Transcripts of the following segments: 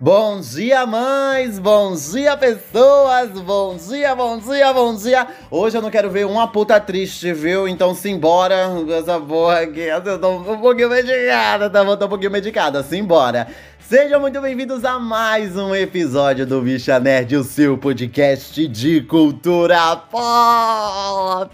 Bom dia, mães! Bom dia, pessoas! Bom dia, bom dia, bom dia! Hoje eu não quero ver uma puta triste, viu? Então simbora essa porra aqui. Eu tô um pouquinho medicada, tá? Tô um pouquinho medicada, simbora! Sejam muito bem-vindos a mais um episódio do Bicha Nerd, o seu podcast de cultura pop.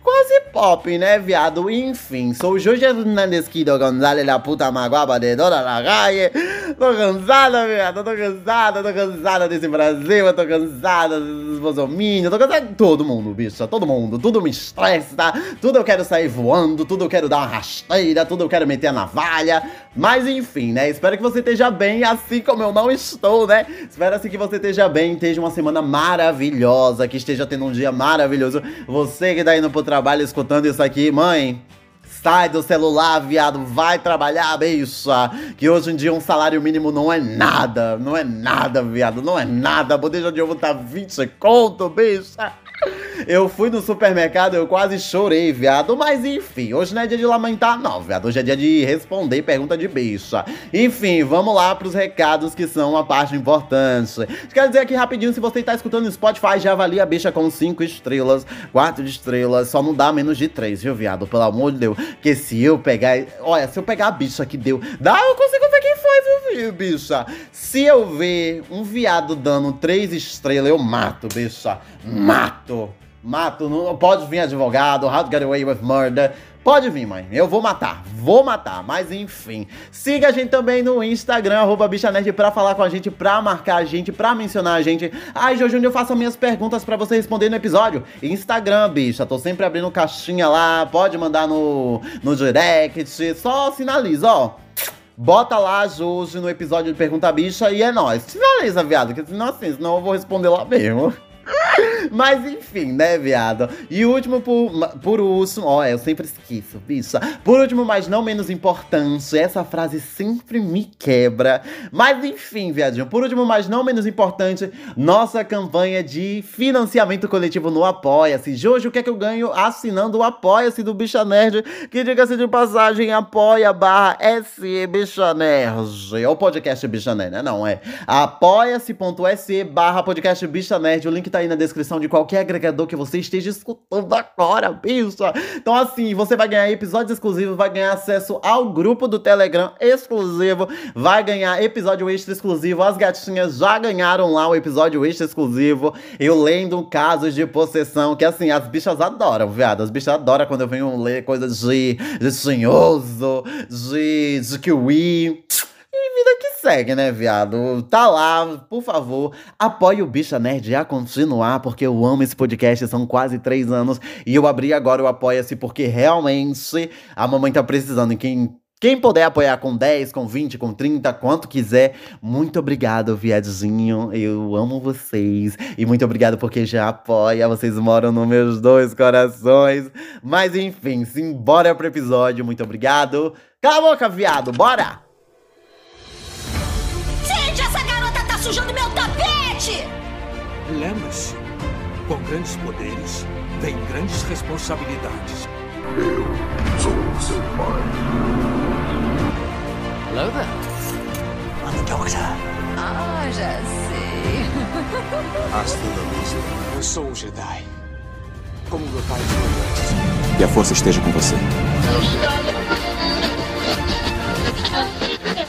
Quase pop, né, viado? Enfim, sou Jorge Hernandes Kido Gonzalez, la puta maguaba de Dona la calle. Tô cansada, viado, tô cansada, tô cansada desse Brasil, tô cansada dos bolsominions, tô cansada de todo mundo, bicha, todo mundo. Tudo me estressa, tudo eu quero sair voando, tudo eu quero dar uma rasteira, tudo eu quero meter a navalha. Mas enfim, né? Espero que você esteja bem, assim como eu não estou, né? Espero assim que você esteja bem, esteja uma semana maravilhosa, que esteja tendo um dia maravilhoso. Você que tá indo pro trabalho escutando isso aqui, mãe. Sai do celular, viado, vai trabalhar, bicha. Que hoje em dia um salário mínimo não é nada. Não é nada, viado, não é nada. A bandeja de ovo tá 20 conto, bicha. Eu fui no supermercado, eu quase chorei, viado. Mas enfim, hoje não é dia de lamentar, não, viado. Hoje é dia de responder pergunta de bicha. Enfim, vamos lá pros recados que são uma parte importante. Quero dizer aqui rapidinho, se você tá escutando no Spotify, já avalia a bicha com 5 estrelas, 4 estrelas. Só não dá menos de 3, viu, viado? Pelo amor de Deus. Porque se eu pegar. Olha, se eu pegar a bicha que deu. Dá, eu consigo ver quem foi, viu, bicha? Se eu ver um viado dando 3 estrelas, eu mato, bicha. Mato. Mato, não pode vir advogado, how to get away with murder. Pode vir, mãe. Eu vou matar. Vou matar. Mas enfim. Siga a gente também no Instagram, arroba BichaNerd, pra falar com a gente, pra marcar a gente, pra mencionar a gente. Ai, Jojo, eu faço minhas perguntas pra você responder no episódio. Instagram, bicha. Tô sempre abrindo caixinha lá. Pode mandar no, no direct. Só sinaliza, ó. Bota lá, Jojo, no episódio de Pergunta Bicha e é nóis. Finaliza, viado, que senão assim, senão eu vou responder lá mesmo. Mas enfim, né, viado? E último, por, por último, ó, eu sempre esqueço, bicha. Por último, mas não menos importante, essa frase sempre me quebra. Mas enfim, viadinho, por último, mas não menos importante, nossa campanha de financiamento coletivo no Apoia-se. Hoje, o que é que eu ganho assinando o Apoia-se do Bicha Nerd? Que diga-se de passagem, apoia barra SE Bicha Nerd. É o podcast Bicha Nerd, né? Não, é apoia-se.se barra podcast Bicha Nerd. O link tá aí na descrição de qualquer agregador que você esteja escutando agora, bicha. Então, assim, você vai ganhar episódios exclusivos, vai ganhar acesso ao grupo do Telegram exclusivo, vai ganhar episódio extra exclusivo. As gatinhas já ganharam lá o episódio extra exclusivo. Eu lendo casos de possessão, que assim, as bichas adoram, viado. As bichas adoram quando eu venho ler coisas de, de tinhoso, de, de kiwi segue, né, viado? Tá lá, por favor, apoie o Bicha Nerd a continuar, porque eu amo esse podcast, são quase três anos, e eu abri agora o Apoia-se porque realmente a mamãe tá precisando, e quem quem puder apoiar com 10, com 20, com 30, quanto quiser, muito obrigado, viadinho. Eu amo vocês. E muito obrigado porque já apoia. Vocês moram nos meus dois corações. Mas enfim, simbora pro episódio. Muito obrigado. Cala a boca, viado. Bora! Sujando meu tapete! Lembre-se, com grandes poderes vem grandes responsabilidades. Eu sou seu pai. Hello there. I'm the doctor. Ah, já sei. Hasta la vista. Eu sou um Jedi. Como meu pai foi antes. Que a força esteja com você.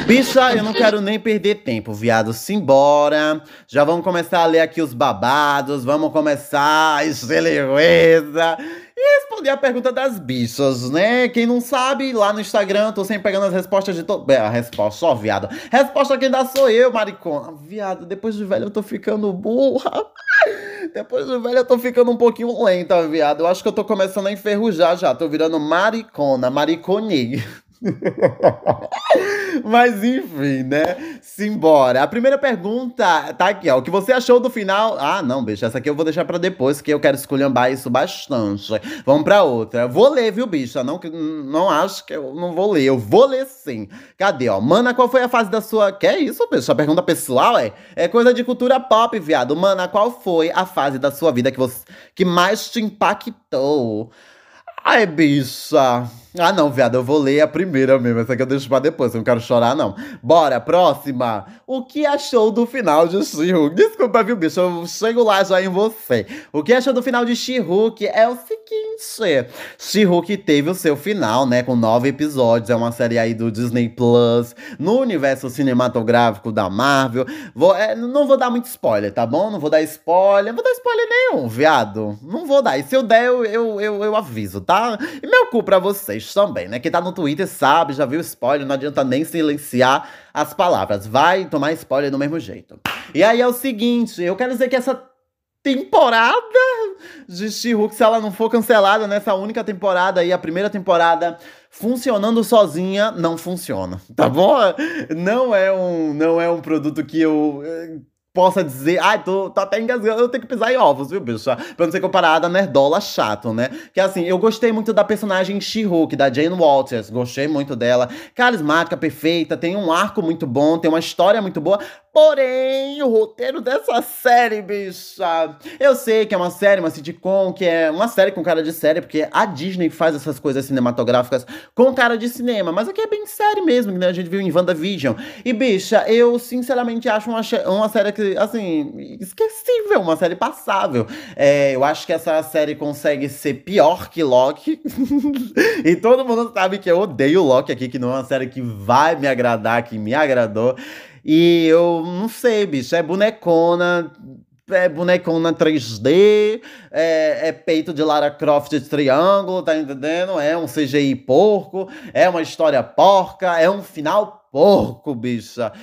Bicha, eu não quero nem perder tempo, viado. Simbora. Já vamos começar a ler aqui os babados. Vamos começar a esteleueza. E responder a pergunta das bichas, né? Quem não sabe, lá no Instagram, tô sempre pegando as respostas de todo. A resposta, só, viado. Resposta quem dá sou eu, maricona. Viado, depois de velho eu tô ficando burra. Depois de velho eu tô ficando um pouquinho lenta, viado. Eu acho que eu tô começando a enferrujar já. Tô virando maricona, mariconei. Mas enfim, né? Simbora. A primeira pergunta tá aqui, ó. O que você achou do final? Ah, não, bicho. Essa aqui eu vou deixar pra depois, que eu quero esculhambar isso bastante. Vamos pra outra. Vou ler, viu, bicha? Não, não acho que eu não vou ler. Eu vou ler sim. Cadê, ó? Mana, qual foi a fase da sua. Que é isso, bicho? A pergunta pessoal é? É coisa de cultura pop, viado. Mana, qual foi a fase da sua vida que, você... que mais te impactou? Ai, bicha. Ah, não, viado, eu vou ler a primeira mesmo. Essa aqui eu deixo pra depois, eu não quero chorar, não. Bora, próxima. O que achou do final de She-Hulk? Desculpa, viu, bicho? Eu chego lá já em você. O que achou do final de She-Hulk é o seguinte: She-Hulk teve o seu final, né? Com nove episódios. É uma série aí do Disney Plus, no universo cinematográfico da Marvel. Vou, é, não vou dar muito spoiler, tá bom? Não vou dar spoiler. Não vou dar spoiler nenhum, viado. Não vou dar. E se eu der, eu, eu, eu, eu aviso, tá? E meu cu pra vocês também, né? Quem tá no Twitter sabe, já viu spoiler, não adianta nem silenciar as palavras. Vai tomar spoiler do mesmo jeito. E aí é o seguinte, eu quero dizer que essa temporada de She-Hulk, se ela não for cancelada nessa única temporada aí, a primeira temporada funcionando sozinha, não funciona, tá bom? Não é um, não é um produto que eu eh, possa dizer, ai, tô, tô até engasgando, eu tenho que pisar em ovos, viu, bicho? Pra não ser comparada a nerdola chato, né? Que assim, eu gostei muito da personagem She-Hulk, da Jane Walters, gostei muito dela. Carismática, perfeita, tem um arco muito bom, tem uma história muito boa, Porém, o roteiro dessa série, bicha. Eu sei que é uma série, uma sitcom, que é uma série com cara de série, porque a Disney faz essas coisas cinematográficas com cara de cinema. Mas aqui é bem série mesmo, que né? a gente viu em WandaVision. E, bicha, eu sinceramente acho uma, uma série que, assim, esquecível, uma série passável. É, eu acho que essa série consegue ser pior que Loki. e todo mundo sabe que eu odeio Loki aqui, que não é uma série que vai me agradar, que me agradou. E eu não sei, bicho, é bonecona, é bonecona 3D, é, é, peito de Lara Croft de triângulo, tá entendendo? É um CGI porco, é uma história porca, é um final porco, bicha.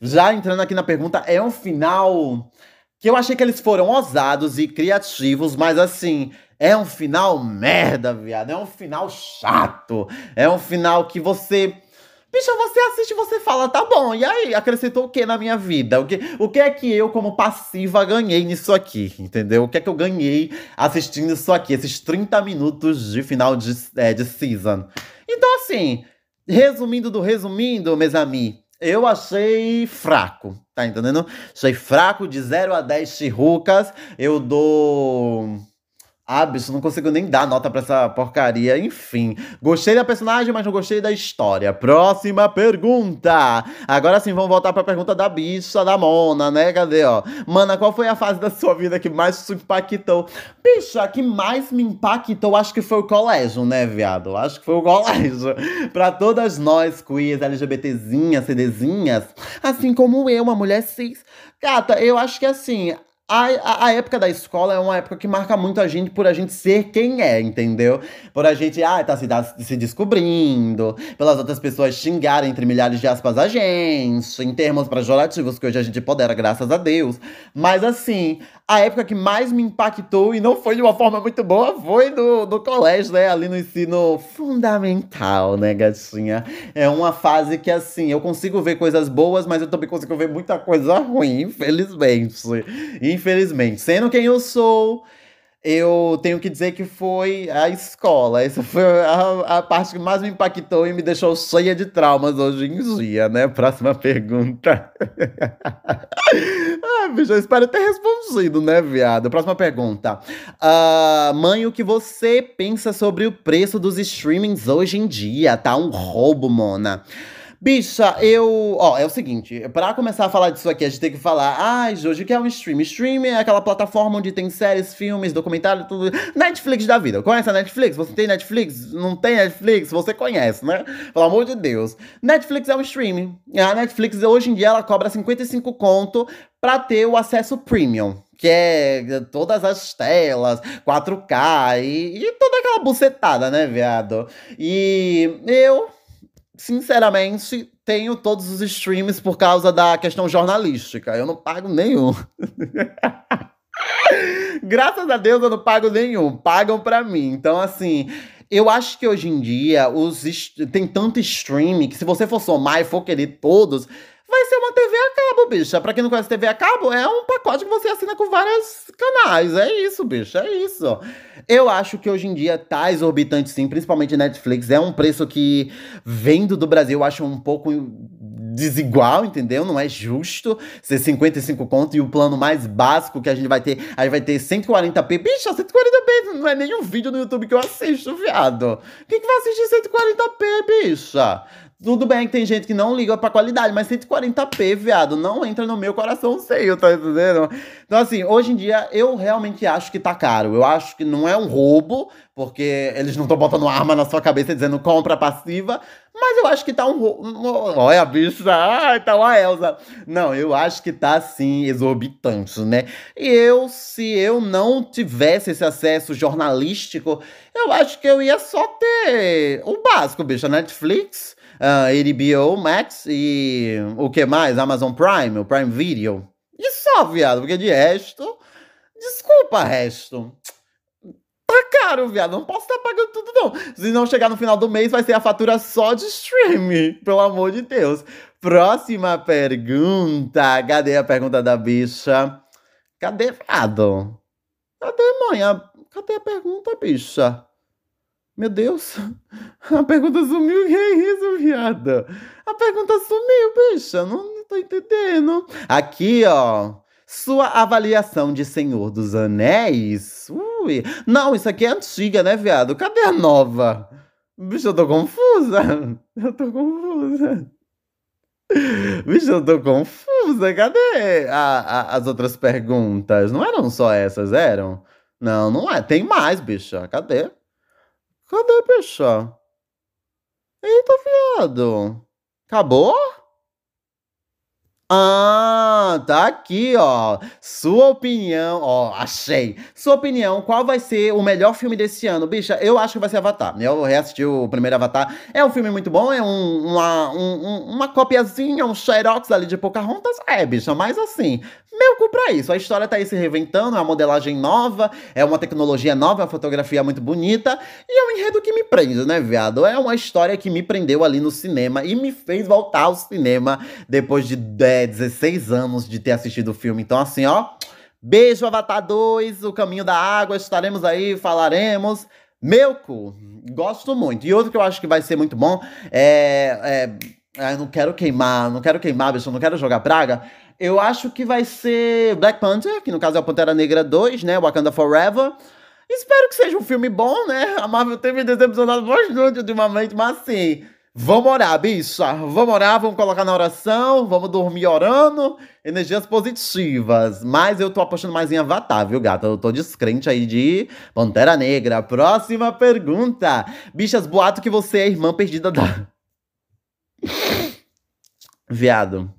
Já entrando aqui na pergunta, é um final que eu achei que eles foram ousados e criativos, mas assim, é um final merda, viado. É um final chato. É um final que você Bicha, você assiste e você fala, tá bom, e aí? Acrescentou o que na minha vida? O que, o que é que eu, como passiva, ganhei nisso aqui? Entendeu? O que é que eu ganhei assistindo isso aqui? Esses 30 minutos de final de, é, de season. Então, assim, resumindo do resumindo, meus amigos, eu achei fraco, tá entendendo? Achei fraco de 0 a 10 chirrucas. Eu dou ah, bicho, não consigo nem dar nota pra essa porcaria. Enfim, gostei da personagem, mas não gostei da história. Próxima pergunta. Agora sim, vamos voltar pra pergunta da bicha, da Mona, né? Cadê, ó? Mana, qual foi a fase da sua vida que mais te impactou? Bicha, que mais me impactou, acho que foi o colégio, né, viado? Acho que foi o colégio. pra todas nós, queers, LGBTzinhas, CDzinhas, assim como eu, uma mulher cis. Gata, eu acho que assim, a, a, a, época da escola é uma época que marca muito a gente por a gente ser quem é, entendeu? Por a gente, ah, tá se, se descobrindo, pelas outras pessoas xingarem entre milhares de aspas a gente, em termos pejorativos, que hoje a gente podera, graças a Deus. Mas assim, a época que mais me impactou, e não foi de uma forma muito boa, foi no, no colégio, né? Ali no ensino fundamental, né, gatinha? É uma fase que, assim, eu consigo ver coisas boas, mas eu também consigo ver muita coisa ruim, infelizmente. Infelizmente. Sendo quem eu sou, eu tenho que dizer que foi a escola. Essa foi a, a, parte que mais me impactou e me deixou cheia de traumas hoje em dia, né? Próxima pergunta. ah, bicho, eu espero ter respondido, né, viado? Próxima pergunta. Uh, mãe, o que você pensa sobre o preço dos streamings hoje em dia? Tá um roubo, Mona. Bicha, eu. Ó, é o seguinte, para começar a falar disso aqui, a gente tem que falar. Ah, Jojo, o que é um stream? Stream é aquela plataforma onde tem séries, filmes, documentários, tudo. Netflix da vida. Conhece a Netflix? Você tem Netflix? Não tem Netflix? Você conhece, né? Pelo amor de Deus. Netflix é um streaming. A Netflix, hoje em dia, ela cobra 55 conto pra ter o acesso premium que é todas as telas, 4K e, e, toda aquela bucetada, né, viado? E eu sinceramente, tenho todos os streams por causa da questão jornalística. Eu não pago nenhum. Graças a Deus eu não pago nenhum. Pagam para mim. Então, assim, eu acho que hoje em dia os tem tanto streaming que se você for somar e for querer todos, vai ser uma TV a cabo, bicha. Pra quem não conhece TV a cabo, é um pacote que você assina com vários canais. É isso, bicha, é isso. Eu acho que hoje em dia tá exorbitante sim, principalmente Netflix. É um preço que, vendo do Brasil, eu acho um pouco desigual, entendeu? Não é justo ser 55 conto e o plano mais básico que a gente vai ter, aí vai ter 140p. Bicho, 140p não é nenhum vídeo no YouTube que eu assisto, viado. Quem que vai assistir 140p, bicha? Tudo bem que tem gente que não liga pra qualidade, mas 140p, viado, não entra no meu coração seio, tá entendendo? Então, assim, hoje em dia eu realmente acho que tá caro. Eu acho que não é um roubo, porque eles não estão botando arma na sua cabeça dizendo compra passiva, mas eu acho que tá um. Olha a bicha, ai, tá uma Elsa. Não, eu acho que tá assim, exorbitante, né? E eu, se eu não tivesse esse acesso jornalístico, eu acho que eu ia só ter o básico, bicho, Netflix uh, ah, HBO Max e o que mais? Amazon Prime, o Prime Video. E só, viado, porque de resto. Desculpa, resto. Tá caro, viado. Não posso estar pagando tudo, não. Se não chegar no final do mês, vai ser a fatura só de streaming. Pelo amor de Deus. Próxima pergunta. Cadê a pergunta da bicha? Cadê, viado? Cadê, mãe? Cadê a pergunta, bicha? Meu Deus, a pergunta sumiu. Que é isso, viada? A pergunta sumiu, bicha. Não, não tô entendendo. Aqui, ó. Sua avaliação de Senhor dos Anéis? Ui. Não, isso aqui é antiga, né, viado? Cadê a nova? Bicho, eu tô confusa. Eu tô confusa. Bicho, eu tô confusa. Cadê a, a, as outras perguntas? Não eram só essas, eram? Não, não é. Tem mais, bicha. Cadê? Cadê, bicha? Eita, viado. Acabou? Ah, tá aqui, ó. Sua opinião, ó, achei. Sua opinião, qual vai ser o melhor filme desse ano? Bicha, eu acho que vai ser Avatar. Eu reassisti o primeiro Avatar. É um filme muito bom, é um, uma, um, uma copiazinha, um xerox ali de Pocahontas. É, bicha, mas assim, meu cu pra isso. A história tá aí se reinventando, é uma modelagem nova, é uma tecnologia nova, é uma fotografia muito bonita. E é um enredo que me prende, né, viado? É uma história que me prendeu ali no cinema e me fez voltar ao cinema depois de é, 16 anos de ter assistido o filme. Então, assim, ó. Beijo, Avatar 2, O Caminho da Água. Estaremos aí, falaremos. Meu cu, gosto muito. E outro que eu acho que vai ser muito bom é. é eu não quero queimar, não quero queimar, bicho, não quero jogar praga. Eu acho que vai ser Black Panther, que no caso é o Pantera Negra 2, né? Wakanda Forever. Espero que seja um filme bom, né? A Marvel tem me decepcionado bastante ultimamente, mas assim, vamos orar, bicha. Vamos orar, vamos colocar na oração, vamos dormir orando, energias positivas. Mas eu tô apostando mais em Avatar, viu, gata? Eu tô descrente aí de Pantera Negra. Próxima pergunta. Bichas, boato que você é irmã perdida da. Viado.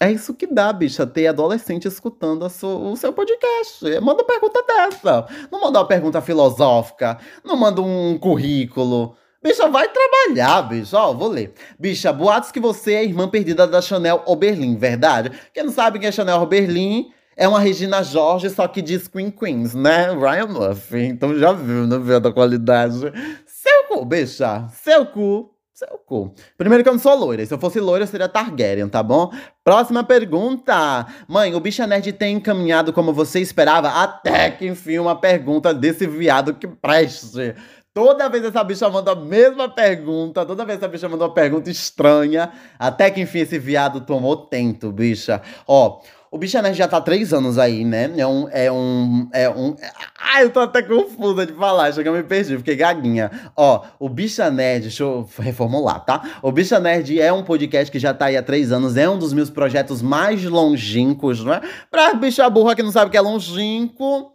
É isso que dá, bicha, ter adolescente escutando sua, o seu podcast. Manda pergunta dessa. Não manda uma pergunta filosófica. Não manda um currículo. Bicha, vai trabalhar, bicha. Ó, vou ler. Bicha, boatos que você é irmã perdida da Chanel Oberlin, verdade? Quem não sabe quem é Chanel Oberlin, é uma Regina Jorge, só que diz Queen Queens, né? Ryan Murphy. Então já viu, né? Viu da qualidade. Seu cu, bicha. Seu cu. Seu cu. Primeiro que eu não sou loira. Se eu fosse loira, eu seria Targaryen, tá bom? Próxima pergunta. Mãe, o Bicha Nerd tem encaminhado como você esperava? Até que enfim, uma pergunta desse viado que preste. Toda vez essa bicha manda a mesma pergunta, toda vez essa bicha manda uma pergunta estranha. Até que enfim esse viado tomou tento, bicha. Ó, o Bicha Nerd já tá há três anos aí, né? É um. É um. É um. Ai, eu tô até confusa de falar, chega me perdi, fiquei gaguinha. Ó, o Bicha Nerd, deixa eu reformular, tá? O Bicha Nerd é um podcast que já tá aí há três anos, é um dos meus projetos mais longínquos, né? Pra bicha burra que não sabe o que é longínquo.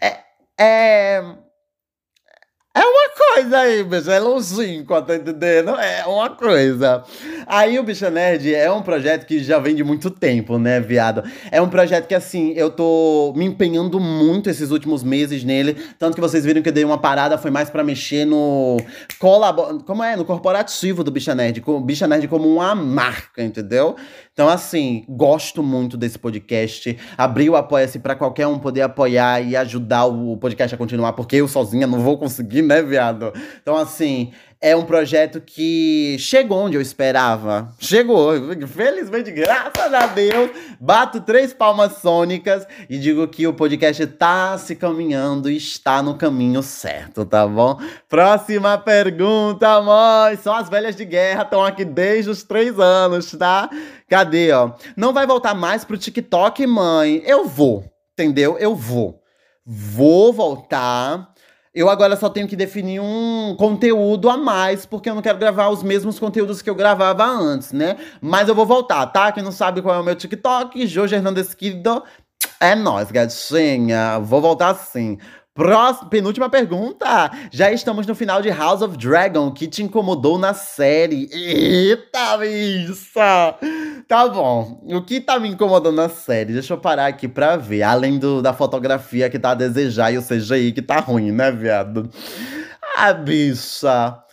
É. É. É uma coisa aí, bicho. É longínquo, tá entendendo? É uma coisa. Aí o Bicha Nerd é um projeto que já vem de muito tempo, né, viado? É um projeto que, assim, eu tô me empenhando muito esses últimos meses nele. Tanto que vocês viram que eu dei uma parada, foi mais para mexer no. Colabor... Como é? No corporativo do Bicha Nerd. O Bicha Nerd como uma marca, entendeu? Então, assim, gosto muito desse podcast. Abri o Apoia-se pra qualquer um poder apoiar e ajudar o podcast a continuar, porque eu sozinha não vou conseguir, né, viado? Então, assim, é um projeto que chegou onde eu esperava. Chegou. Felizmente, graças a Deus, bato três palmas sônicas e digo que o podcast tá se caminhando e está no caminho certo, tá bom? Próxima pergunta, mãe. São as velhas de guerra, estão aqui desde os três anos, tá? Cadê, ó? Não vai voltar mais pro TikTok, mãe? Eu vou, entendeu? Eu vou. Vou voltar eu agora só tenho que definir um conteúdo a mais, porque eu não quero gravar os mesmos conteúdos que eu gravava antes, né? Mas eu vou voltar, tá? Quem não sabe qual é o meu TikTok, Jorge Hernandes Quido. É nóis, gatinha. Vou voltar sim. Próxima, penúltima pergunta. Já estamos no final de House of Dragon. O que te incomodou na série? Eita, bicha! Tá bom. O que tá me incomodando na série? Deixa eu parar aqui pra ver. Além do, da fotografia que tá a desejar e o CGI que tá ruim, né, viado? Ah, bicha.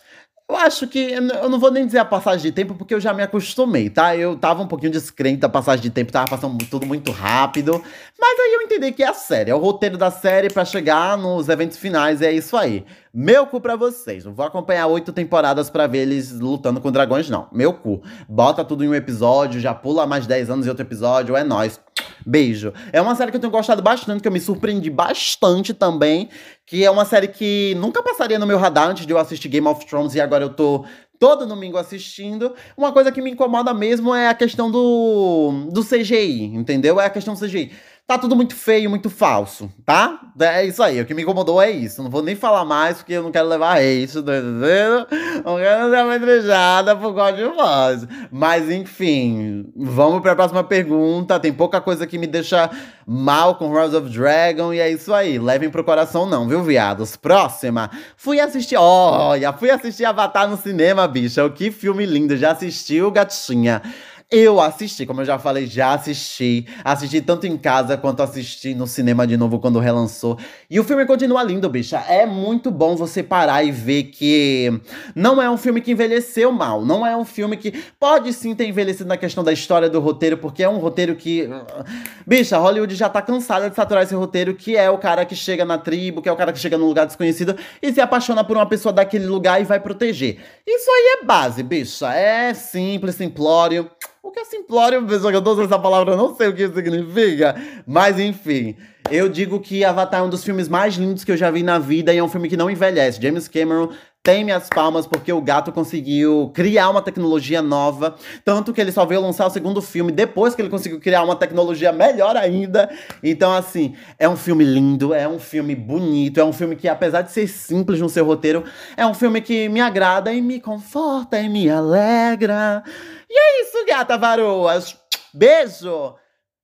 Eu acho que. Eu não vou nem dizer a passagem de tempo, porque eu já me acostumei, tá? Eu tava um pouquinho descrente da passagem de tempo, tava passando tudo muito rápido. Mas aí eu entendi que é a série. É o roteiro da série para chegar nos eventos finais, é isso aí. Meu cu pra vocês. Não vou acompanhar oito temporadas para ver eles lutando com dragões, não. Meu cu. Bota tudo em um episódio, já pula mais 10 anos em outro episódio, é nóis. Beijo. É uma série que eu tenho gostado bastante, que eu me surpreendi bastante também. Que é uma série que nunca passaria no meu radar antes de eu assistir Game of Thrones e agora eu tô todo domingo assistindo. Uma coisa que me incomoda mesmo é a questão do, do CGI, entendeu? É a questão do CGI. Tá tudo muito feio, muito falso, tá? É isso aí. O que me incomodou é isso. Não vou nem falar mais porque eu não quero levar hate, tá entendendo? Não quero ser uma por causa de voz. Mas enfim, vamos para a próxima pergunta. Tem pouca coisa que me deixa mal com House of Dragon e é isso aí. Levem pro coração não, viu, viados? Próxima. Fui assistir, olha, fui assistir Avatar no cinema, bicha. Que filme lindo. Já assistiu, gatinha? Eu assisti, como eu já falei, já assisti. Assisti tanto em casa quanto assisti no cinema de novo quando relançou. E o filme continua lindo, bicha. É muito bom você parar e ver que não é um filme que envelheceu mal. Não é um filme que pode sim ter envelhecido na questão da história do roteiro, porque é um roteiro que. Bicha, Hollywood já tá cansada de saturar esse roteiro, que é o cara que chega na tribo, que é o cara que chega num lugar desconhecido e se apaixona por uma pessoa daquele lugar e vai proteger. Isso aí é base, bicha. É simples, simplório. Que é simplório, pessoal, que eu tô usando essa palavra, eu não sei o que significa. Mas enfim, eu digo que Avatar é um dos filmes mais lindos que eu já vi na vida e é um filme que não envelhece. James Cameron tem minhas palmas porque o gato conseguiu criar uma tecnologia nova. Tanto que ele só veio lançar o segundo filme depois que ele conseguiu criar uma tecnologia melhor ainda. Então, assim, é um filme lindo, é um filme bonito, é um filme que, apesar de ser simples no seu roteiro, é um filme que me agrada e me conforta e me alegra. E é isso, gata varoas. Beijo!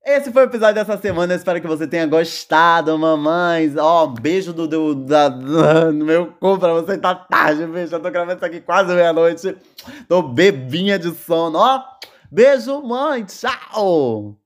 Esse foi o episódio dessa semana. Eu espero que você tenha gostado, mamães. Ó, oh, beijo do, do, da, do meu cu pra você tá tarde, beijo. Eu tô gravando isso aqui quase meia-noite. Tô bebinha de sono. Ó, oh, beijo, mãe. Tchau.